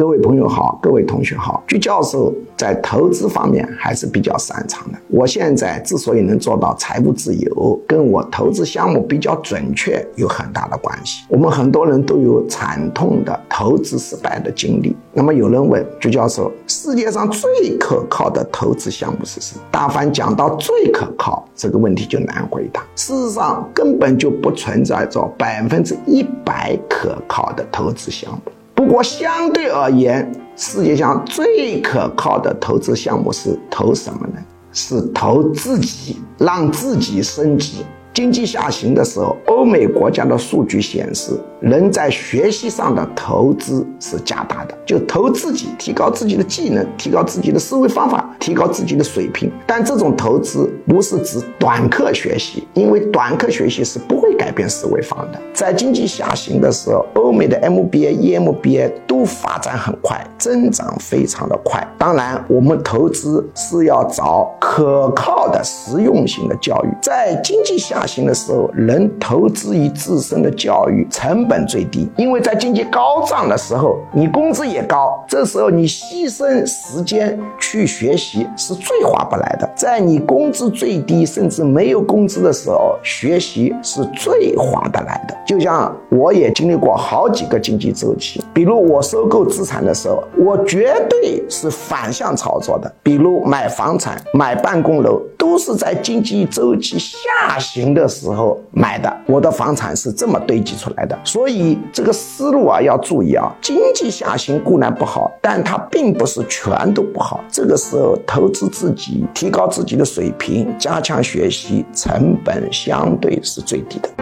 各位朋友好，各位同学好。鞠教授在投资方面还是比较擅长的。我现在之所以能做到财务自由，跟我投资项目比较准确有很大的关系。我们很多人都有惨痛的投资失败的经历。那么有人问鞠教授，世界上最可靠的投资项目是什么？大凡讲到最可靠这个问题就难回答。事实上根本就不存在着百分之一百可靠的投资项目。不过，相对而言，世界上最可靠的投资项目是投什么呢？是投自己，让自己升级。经济下行的时候，欧美国家的数据显示，人在学习上的投资是加大的，就投自己，提高自己的技能，提高自己的思维方法，提高自己的水平。但这种投资不是指短课学习，因为短课学习是不会改变思维方的。在经济下行的时候，欧美的 MBA、EMBA 都发展很快，增长非常的快。当然，我们投资是要找可靠的实用型的教育，在经济下。行的时候，人投资于自身的教育成本最低，因为在经济高涨的时候，你工资也高，这时候你牺牲时间去学习是最划不来的。在你工资最低甚至没有工资的时候，学习是最划得来的。就像我也经历过好几个经济周期，比如我收购资产的时候，我绝对是反向操作的，比如买房产、买办公楼，都是在经济周期下行。的时候买的，我的房产是这么堆积出来的，所以这个思路啊要注意啊。经济下行固然不好，但它并不是全都不好。这个时候投资自己，提高自己的水平，加强学习，成本相对是最低的。